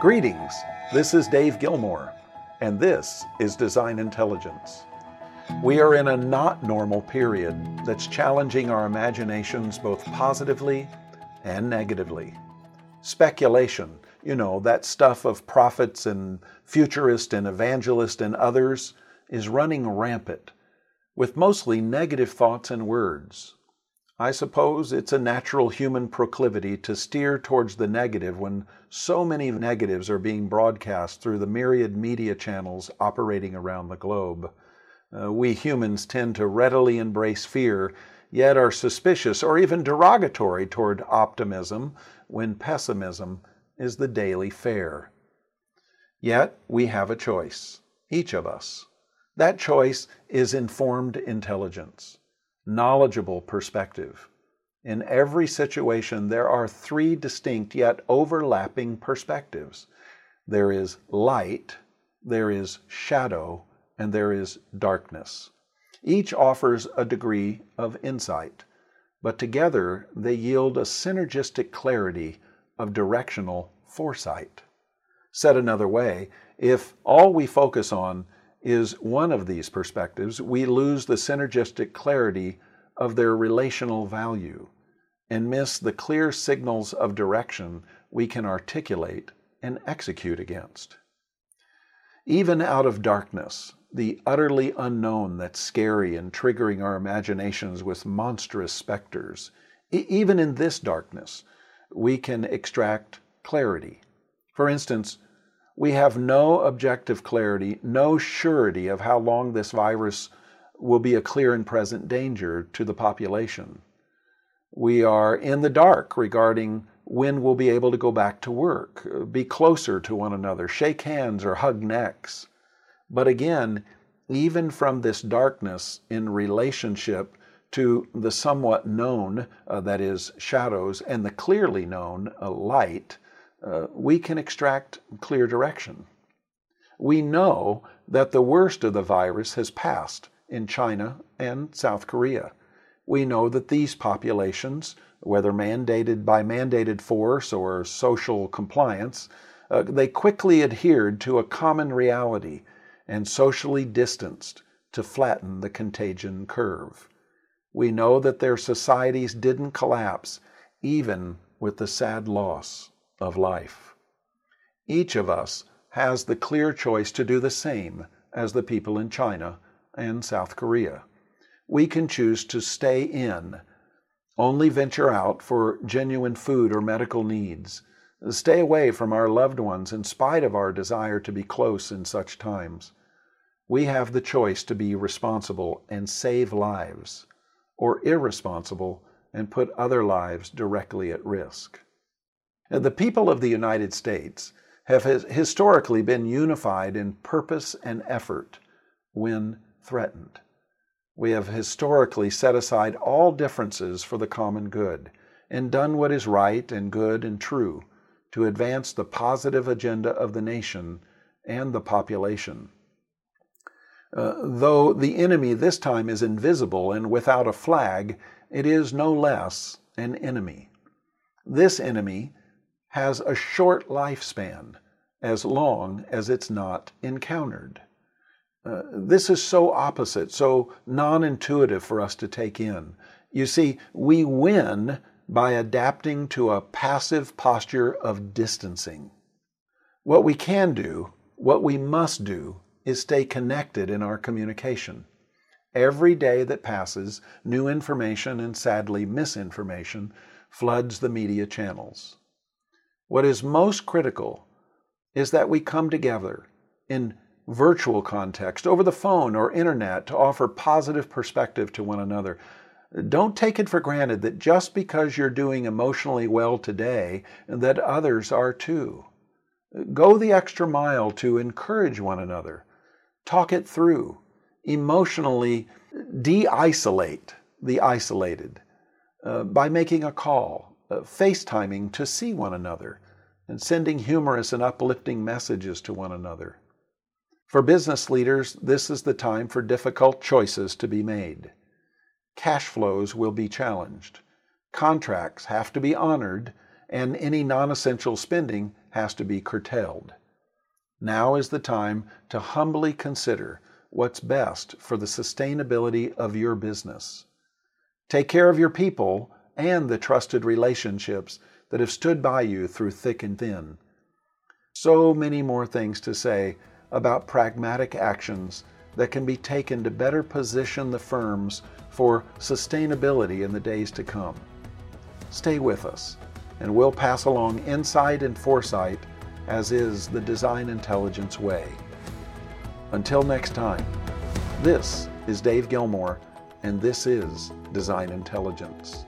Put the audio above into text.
Greetings, this is Dave Gilmore, and this is DesignIntelligence. We are in a not normal period that's challenging our imaginations both positively and negatively. Speculation, you know, that stuff of prophets and futurists and evangelists and others, is running rampant with mostly negative thoughts and words. I suppose it's a natural human proclivity to steer towards the negative when so many negatives are being broadcast through the myriad media channels operating around the globe. Uh, we humans tend to readily embrace fear, yet are suspicious or even derogatory toward optimism when pessimism is the daily fare. Yet we have a choice, each of us. That choice is informed intelligence knowledgeable perspective. In every situation, there are three distinct yet overlapping perspectives there is light, there is shadow, and there is darkness. Each offers a degree of insight, but together they yield a synergistic clarity of directional foresight. Said another way, if all we focus on is one of these perspectives, we lose the synergistic clarity of their relational value and miss the clear signals of direction we can articulate and execute against. Even out of darkness, the utterly unknown that's scary and triggering our imaginations with monstrous specters, e- even in this darkness, we can extract clarity. For instance, we have no objective clarity, no surety of how long this virus will be a clear and present danger to the population. We are in the dark regarding when we'll be able to go back to work, be closer to one another, shake hands, or hug necks. But again, even from this darkness in relationship to the somewhat known, uh, that is, shadows, and the clearly known, uh, light, uh, we can extract clear direction. We know that the worst of the virus has passed in China and South Korea. We know that these populations, whether mandated by mandated force or social compliance, uh, they quickly adhered to a common reality and socially distanced to flatten the contagion curve. We know that their societies didn't collapse even with the sad loss of life. Each of us has the clear choice to do the same as the people in China and South Korea. We can choose to stay in, only venture out for genuine food or medical needs, stay away from our loved ones in spite of our desire to be close in such times. We have the choice to be responsible and save lives, or irresponsible and put other lives directly at risk. The people of the United States have historically been unified in purpose and effort when threatened. We have historically set aside all differences for the common good and done what is right and good and true to advance the positive agenda of the nation and the population. Uh, though the enemy this time is invisible and without a flag, it is no less an enemy. This enemy has a short lifespan as long as it's not encountered. Uh, this is so opposite, so non intuitive for us to take in. You see, we win by adapting to a passive posture of distancing. What we can do, what we must do, is stay connected in our communication. Every day that passes, new information and sadly misinformation floods the media channels. What is most critical is that we come together in virtual context, over the phone or internet to offer positive perspective to one another. Don't take it for granted that just because you're doing emotionally well today, that others are too. Go the extra mile to encourage one another. Talk it through. Emotionally de isolate the isolated uh, by making a call, Uh, FaceTiming to see one another, and sending humorous and uplifting messages to one another. For business leaders, this is the time for difficult choices to be made. Cash flows will be challenged. Contracts have to be honored, and any non essential spending has to be curtailed. Now is the time to humbly consider what's best for the sustainability of your business. Take care of your people and the trusted relationships that have stood by you through thick and thin. So many more things to say about pragmatic actions that can be taken to better position the firms for sustainability in the days to come. Stay with us, and we'll pass along insight and foresight as is the design intelligence way. Until next time, this is Dave Gilmore, and this is DesignIntelligence.